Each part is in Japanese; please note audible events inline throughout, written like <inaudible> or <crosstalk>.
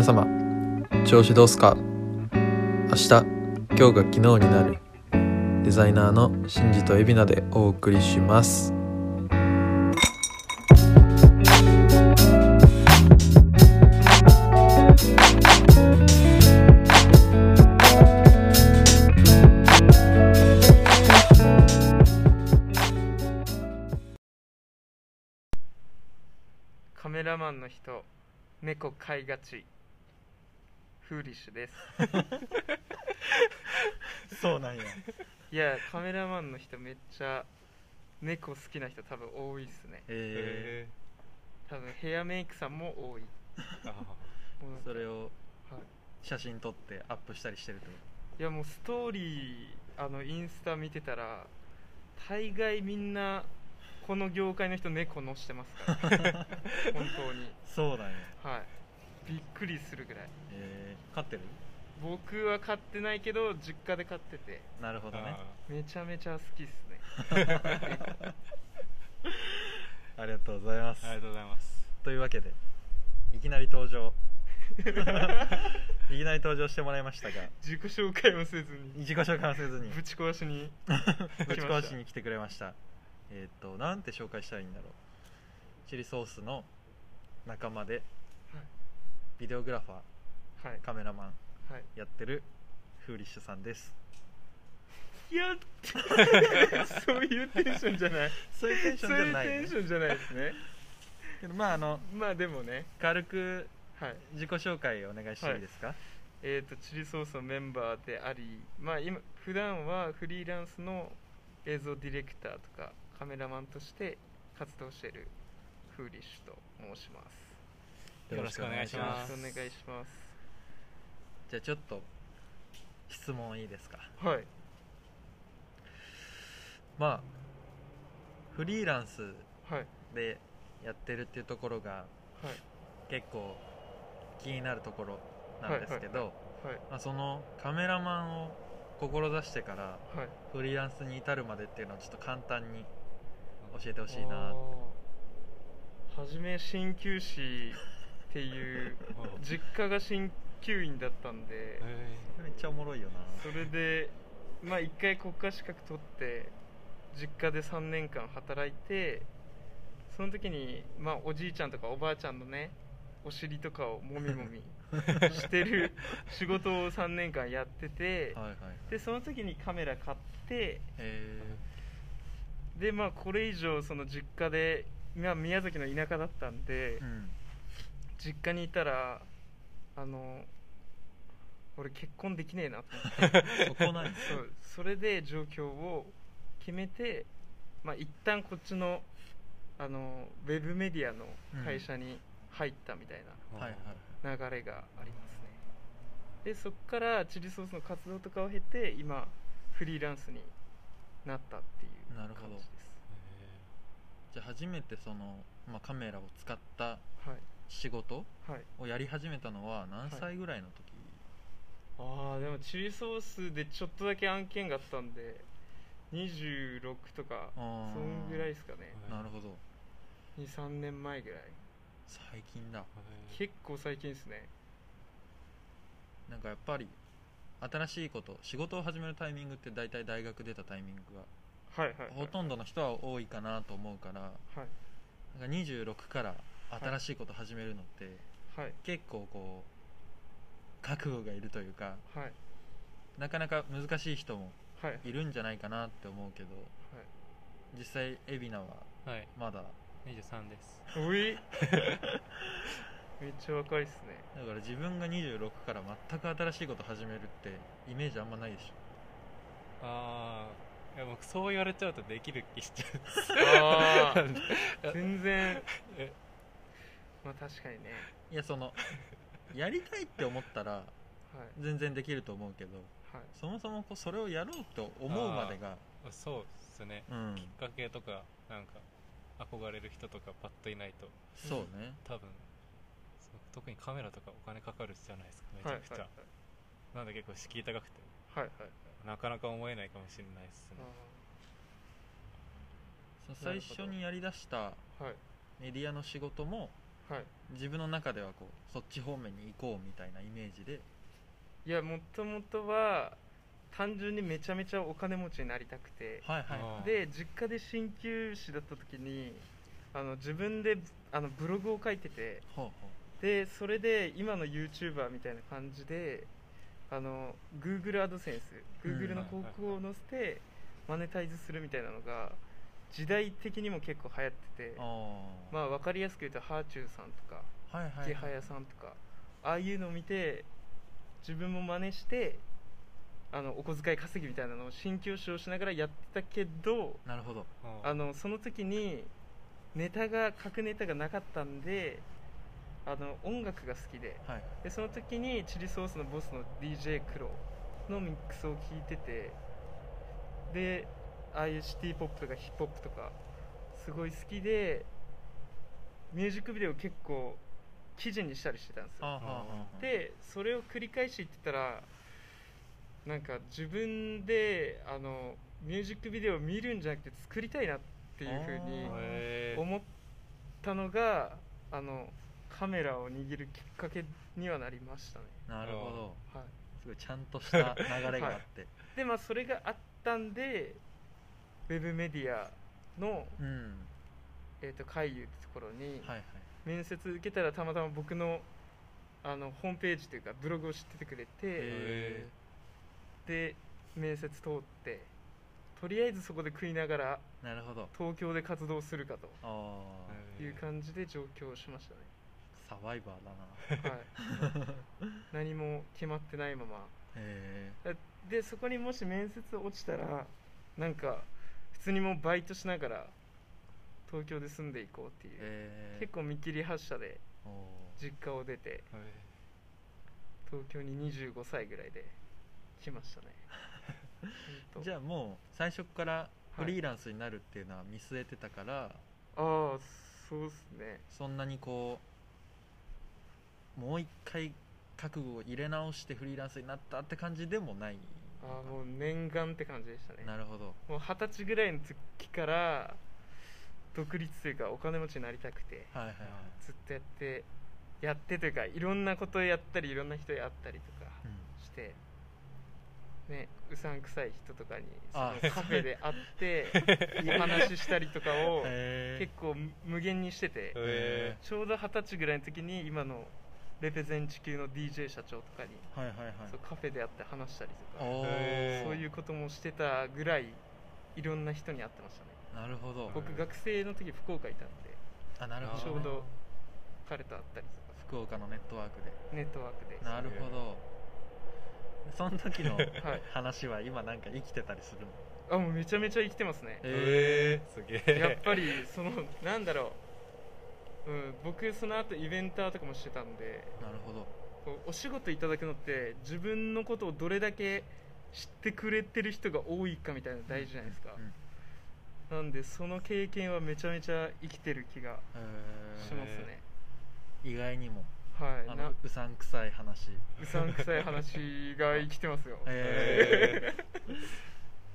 皆様調子どうすか？明日今日が昨日になる。デザイナーのシンジとエビナでお送りします。カメラマンの人猫飼いがち。フーリッシュです。そうなんや。いやカメラマンの人めっちゃ猫好きな人多分多いっすね。え多分ヘアメイクさんも多い。それをはい。写真撮ってアップしたりしてると？いやもうストーリーあのインスタ見てたら大概みんなこの業界の人猫乗してますから。<laughs> 本当に。そうなんや。はいびっくりするぐらい。えー、飼ってる？僕は飼ってないけど実家で飼ってて。なるほどね。めちゃめちゃ好きっすね。<laughs> ありがとうございます。ありがとうございます。というわけでいきなり登場。<laughs> いきなり登場してもらいましたが。自己紹介もせずに。自己紹介はせずに。ぶち壊しに。<laughs> ぶち壊しに来てくれました。えっ、となんて紹介したらいいんだろう。チリソースの仲間でビデオグラファーはい。カメラマンはい。やってるフーリッシュさんです。いや <laughs> そういうテンションじゃない。そういうテンションじゃない、そういうテンションじゃないですね。けどまああのまあでもね。軽くはい。自己紹介お願いしていいですか、えー、とチリソースのメンバーであり、まあ、今普段はフリーランスの映像ディレクターとかカメラマンとして活動しているフーリッシュと申しますよろしくお願いします。よろしくお願いします。じゃあちょっと質問いいですか？はい。まあフリーランスはい。でやってるっていうところがはい。結構気になるところなんですけど、はいまあ、そのカメラマンを志してからはい。フリーランスに至るまでっていうのをちょっと簡単に教えてほしいな。あー。はじめ鍼灸師っていう実家が鍼灸院だったんでめっちゃおもろいよな。それでまあ一回国家資格取って実家で3年間働いてその時にまあおじいちゃんとかおばあちゃんのねお尻とかをもみもみしてる <laughs> 仕事を3年間やっててはいはいでその時にカメラ買ってえでまあこれ以上その実家で、まあ、宮崎の田舎だったんで、ー、うん実家にいたらあの俺結婚できねえなと思って。<laughs> そこなんや。そう。それで状況を決めて、まあ、一旦こっちのあのウェブメディアの会社に入ったみたいな流れがありますね。でそこからチリソースの活動とかを経て今フリーランスになったっていうなるほど。感じです。じゃあ初めてその、まあ、カメラを使ったはい仕事はい。をやり始めたのは何歳ぐらいの時、ああでもチリソースでちょっとだけ案件があったんで26とかあー。そんぐらいですかね。なるほど。23年前ぐらい。最近だ。結構最近ですね。なんかやっぱり新しいこと仕事を始めるタイミングって大体大学出たタイミングがはいはい、はい、ほとんどの人は多いかなと思うからはい。なんか26から新しいこと始めるのってはい。結構こう覚悟がいるというかはい。なかなか難しい人もはい。はいいるんじゃないかなって思うけど実際海老名ははい、まだ？23です。おい。<laughs> めっちゃ若いっすね。だから自分が26から全く新しいこと始めるってイメージあんまないでしああ、いや僕そう言われちゃうとできる気しちゃう。<laughs> 全然。えまあ確かにね。ょいやその <laughs> やりたいって思ったらはい。全然できると思うけどはい。そもそもこうそれをやろうと思うまでがそうですね。うん。きっかけとか、なんか、憧れる人とかパッといないと、そうね。多分、特にカメラとかお金かかるじゃないですか、めちはいはいゃくちゃ。なんで結構敷居高くて、はいはいはい。なかなか思えないかもしれないですね。そ最初にやりだしたメディアの仕事もはい。自分の中ではこうそっち方面に行こうみたいなイメージで。いやもともとは単純にめちゃめちゃお金持ちになりたくて。はいはい。あー。で実家で鍼灸師だった時にあの自分であのブログを書いてて。ほうほでそれで今の YouTuber みたいな感じであの Google アドセンス Google の広告を載せてマネタイズするみたいなのが時代的にも結構流行っててまあ分かりやすく言うとハーチューさんとかはいはいさんとかああいうのを見て自分も真似してあのお小遣い稼ぎみたいなのを新教師をしながらやってたけどなるほど。あのその時にネタが書くネタがなかったんであの音楽が好きで。はい。でその時にチリソースのボスの DJ クロのミックスを聞いててでああいうシティポップとかヒップホップとかすごい好きでミュージックビデオ結構記事にしたりしてたんですよ。はあはあはあ。でそれを繰り返し言ってたらなんか自分であのミュージックビデオを見るんじゃなくて作りたいなっていうふうに思ったのがあのカメラを握るきっかけにはなりましたね、なるほど。はい、すごいちゃんとした流れがあって、でまあそれがあったんでウェブメディアの、うん。えー、と海遊ってところにはいはい。面接受けたらたまたま僕のあのホームページというかブログを知っててくれてへで面接通ってとりあえずそこで食いながらーなるほど。東京で活動するかという感じで上京しましたね、サバイバーだな。はい、何も決まってないまま。へでそこにもし面接落ちたらなんか普通にもうバイトしながら東京で住んでいこうっていう、え結構見切り発車で実家を出て東京に25歳ぐらいで来ましたね。<laughs> じゃあもう最初からフリーランスになるっていうのは見据えてたから、ああそうっすね。そんなにこうもう一回覚悟を入れ直してフリーランスになったって感じでもない？ああもう念願って感じでしたね。なるほど。もう二十歳ぐらいの時から独立というかお金持ちになりたくてはいはいはい。ずっとやってやってというかいろんなことをやったりいろんな人に会ったりとかうん。してねうさんくさい人とかにそあのカフェで会って <laughs> お話ししたりとかを結構無限にしててへちょうど二十歳ぐらいの時に今のレペゼン地球の DJ 社長とかにはいはいはい。そうカフェで会って話したりとかそういうこともしてたぐらいいろんな人に会ってましたね。なるほど。僕学生の時福岡いたんであなるほど、ね、ちょうど彼と会ったりとか。福岡のネットワークで。ネットワークで。なるほど。その時の <laughs> はい。話は今なんか生きてたりするの？あもうめちゃめちゃ生きてますね。えすげえやっぱりそのなんだろう、うん、僕その後イベンターとかもしてたんでなるほど。お仕事いただくのって自分のことをどれだけ知ってくれてる人が多いかみたいなの大事じゃないですか、うんなんでその経験はめちゃめちゃ生きてる気がえしますね、ー。意外にも。はい。なあのうさんくさい話。うさんくさい話が生きてますよ、えー。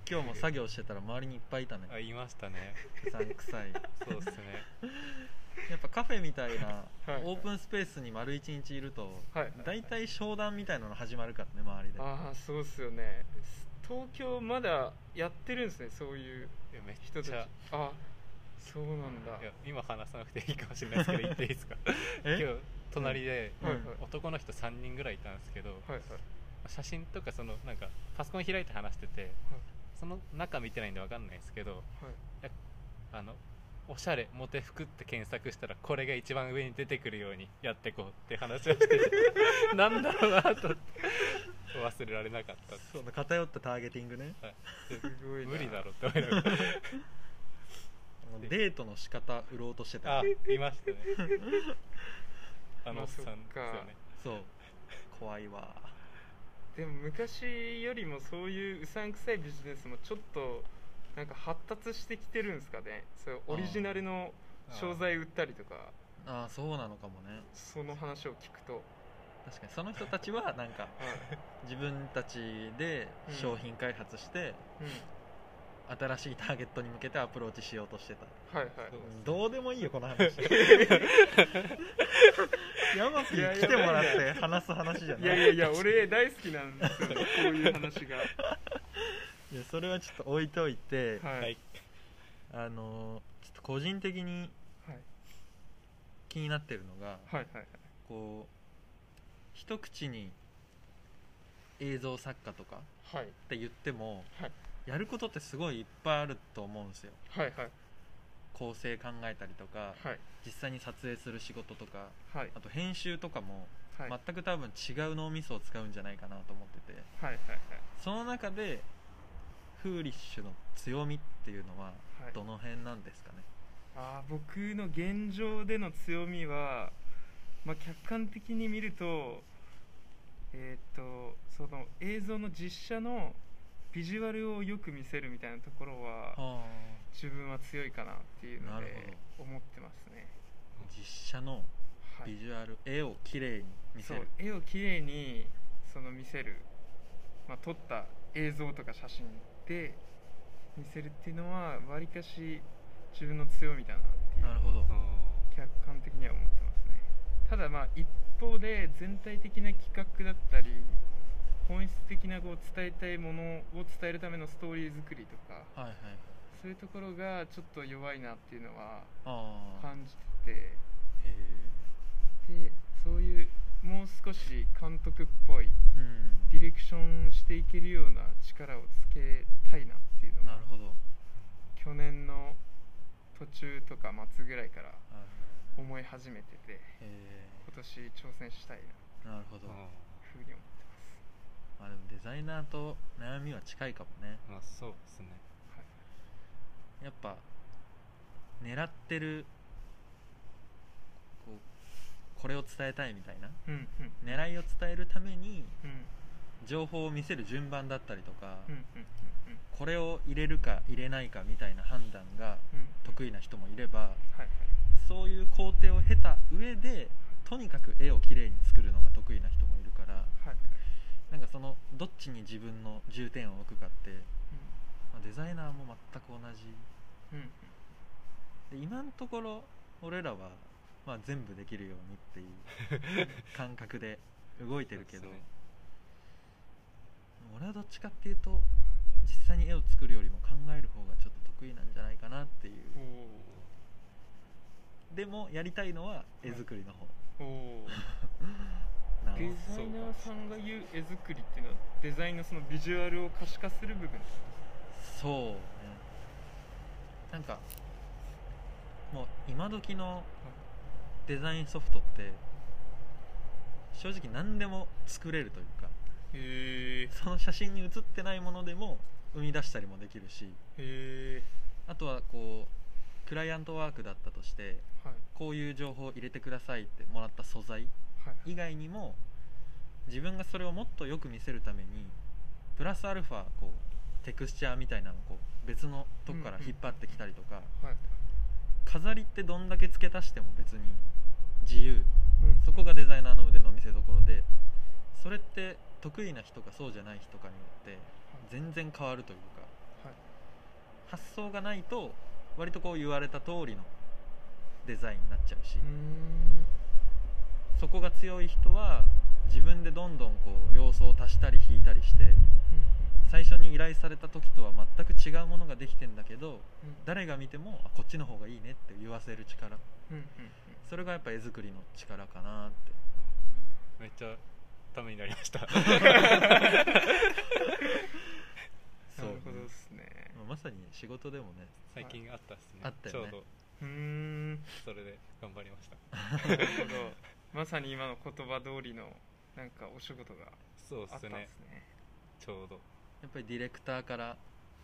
<laughs> 今日も作業してたら周りにいっぱいいたね。あ言いましたね。うさんくさい。そうっすねやっぱカフェみたいなはい。オープンスペースに丸一日いるとはい。大体商談みたいなの始まるからね周りで。ああそうっすよね。東京まだやってるんですねそういう人たち。あそうなんだ。いや今話さなくていいかもしれないですけど言っていいですか？<laughs> え？今日隣ではいはい。男の人3人ぐらいいたんですけど、はいはい。写真とかそのなんかパソコン開いて話しててその中見てないんで分かんないですけどはい。あのおしゃれモテ服って検索したらこれが一番上に出てくるようにやってこうって話をしてて <laughs> なんだろうなと思って忘れられなかった。その偏ったターゲティングね。はい。無理だろって思いながら。<laughs> デートの仕方売ろうとしてた。あいましたね。あのおっさんですよね。そう。怖いわ。でも昔よりもそういううさんくさいビジネスもちょっとなんか発達してきてるんですかね。そうオリジナルの商材売ったりとか。ああそうなのかもね。その話を聞くと、確かに。その人たちは <laughs> なんかはい。自分たちで商品開発して、うん、新しいターゲットに向けてアプローチしようとしてた。はいはい。どうでもいいよこの話。ヤマピー来てもらって話す話じゃない。いやいやいや俺大好きなんですよねこういう話が <laughs> いやそれはちょっと置いといて、はい。はいあのちょっと個人的にはい。気になってるのが、はいこう一口に映像作家とかはい。って言っても、はい。やることってすごいいっぱいあると思うんですよ。はいはい。構成考えたりとかはい。実際に撮影する仕事とかはい。あと編集とかもはい。はい全く多分違う脳みそを使うんじゃないかなと思ってて。はいはい。その中でフーリッシュの強みっていうのははい。どの辺なんですかね、あー僕の現状での強みは、まあ、客観的に見るとえーっとその映像の実写のビジュアルをよく見せるみたいなところはあ自分は強いかなっていうので思ってますね、実写のはい。ビジュアル、絵をきれいに見せそうる絵をきれいにその見せる、まあ、撮った映像とか写真で見せるっていうのはわりかし自分の強みだなっていうなるほど。客観的には思ってますね。ただまあ一方で全体的な企画だったり本質的なこう伝えたいものを伝えるためのストーリー作りとかはいはい。そういうところがちょっと弱いなっていうのは感じてて。へでそういうもう少し監督っぽいえうん。ディレクションしていけるような力をつけたいなっていうのはなるほど。去年の途中とか末ぐらいからあ思い始めてて今年挑戦したいななるほど、あふうに思ってまあ、でもデザイナーと悩みは近いかもね。ーまあそうですね。ます、はい、やっぱ狙ってるこれを伝えたいみたいな。うんうん。狙いを伝えるためにうん。情報を見せる順番だったりとか、うんうんこれを入れるか入れないかみたいな判断がうん。うん得意な人もいればはいはい。そういう工程を経た上でとにかく絵をきれいに作るのが得意な人もいるからはいはい。なんかそのどっちに自分の重点を置くかって、まあデザイナーも全く同じ。うんうん。で今のところ俺らは、まあ、全部できるようにっていう感覚で動いてるけど、ね俺はどっちかっていうと実際に絵を作るよりも考える方がちょっと得意なんじゃないかなっていう。おでもやりたいのは絵作りの方、おおなデザイナーさんが言う絵作りっていうのはデザインのそのビジュアルを可視化する部分。そうね。なんかもう今時のデザインソフトって正直何でも作れるというかへえその写真に写ってないものでも生み出したりもできるしへえあとはこうクライアントワークだったとしてはい。こういう情報を入れてくださいってもらった素材はい。以外にも自分がそれをもっとよく見せるためにプラスアルファこうテクスチャーみたいなのをこう別のとこから引っ張ってきたりとか、はい。飾りってどんだけ付け足しても別に自由。うん。そこがデザイナーの腕の見せ所でそれって得意な人かそうじゃない人かによって全然変わるというかはい。発想がないと割とこう言われた通りのデザインになっちゃうし、そこが強い人は自分でどんどんこう要素を足したり引いたりして最初に依頼された時とは全く違うものができてんだけど誰が見てもあこっちの方がいいねって言わせる力。うんうんうんそれがやっぱ絵作りの力かなって。めっちゃためになりました。<laughs> そうなるほどですね。まさに仕事でもね最近あったっすね。あったよね。ちょうど。うーん。それで頑張りました。なるほど。まさに今の言葉通りのなんかお仕事がそうあったんでっすねすね。ちょうど。やっぱりディレクターから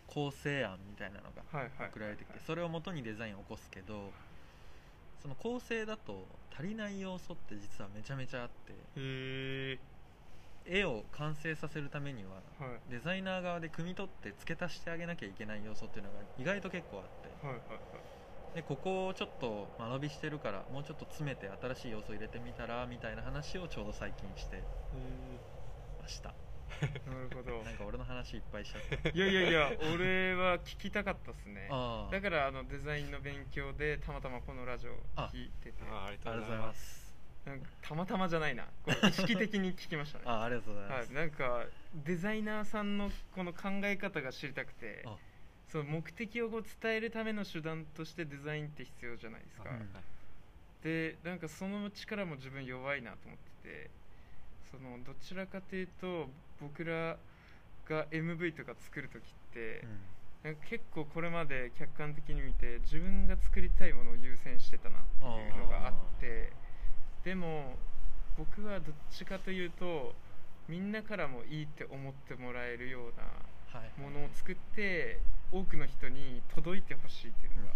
構成案みたいなのが送られてきてはいそれを元にデザインを起こすけどその構成だと足りない要素って実はめちゃめちゃあってへえ絵を完成させるためにははい。デザイナー側で汲み取って付け足してあげなきゃいけない要素っていうのが意外と結構あってはいはいはい。でここをちょっと間延びしてるからもうちょっと詰めて新しい要素入れてみたらみたいな話をちょうど最近してましたなるほど。なんか俺の話いっぱいしちゃった。いやいやいや俺は聞きたかったっすね。だからあのデザインの勉強でたまたまこのラジオ聞いてて。あありがありがとうございまます。すなんかたまたまじゃないな。意識的に聞きましたね。あありがとうございます、はい、なんかデザイナーさんのこの考え方が知りたくてあその目的をこう伝えるための手段としてデザインって必要じゃないですか、うんでなんかその力も自分弱いなと思っててそのどちらかというと僕らが MV とか作る時って、なんか結構これまで客観的に見て自分が作りたいものを優先してたなっていうのがあってでも僕はどっちかというとみんなからもいいって思ってもらえるようなはい。ものを作って多くの人に届いてほしいっていうのが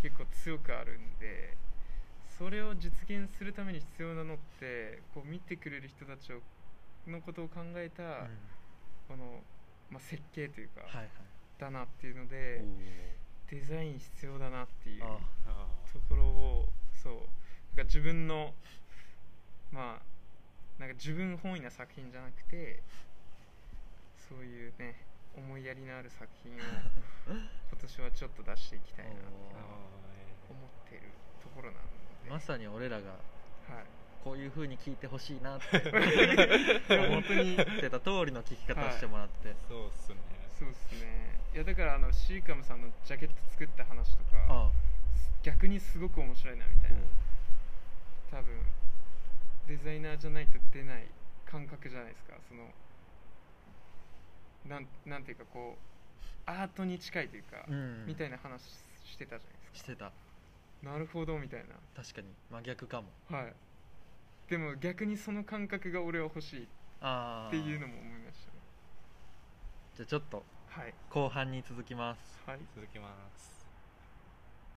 結構強くあるんでそれを実現するために必要なのってこう見てくれる人たちをのことを考えた、うん。この、まあ、設計というか、はいはい。だなっていうのでデザイン必要だなっていうところをそうなんか自分のまあなんか自分本位な作品じゃなくてそういうね思いやりのある作品を <laughs> 今年はちょっと出していきたいなって思ってるところなので、まさに俺らがはい。こういう風に聞いてほしいなって。本当にってた通りの聞き方をしてもらって、そうっすね。そうですね。いやだからあのシーカムさんのジャケット作った話とかあ逆にすごく面白いなみたいな。多分デザイナーじゃないと出ない感覚じゃないですか。そのなんなんていうかこうアートに近いというか、うん。みたいな話してたじゃないですしてた。かなるほどみたい確かに。真逆かも。なはい。でも逆にその感覚が俺は欲しい。っああていうのも思いましたね。じゃあちょっとはい。後半に続きます。はい。続きます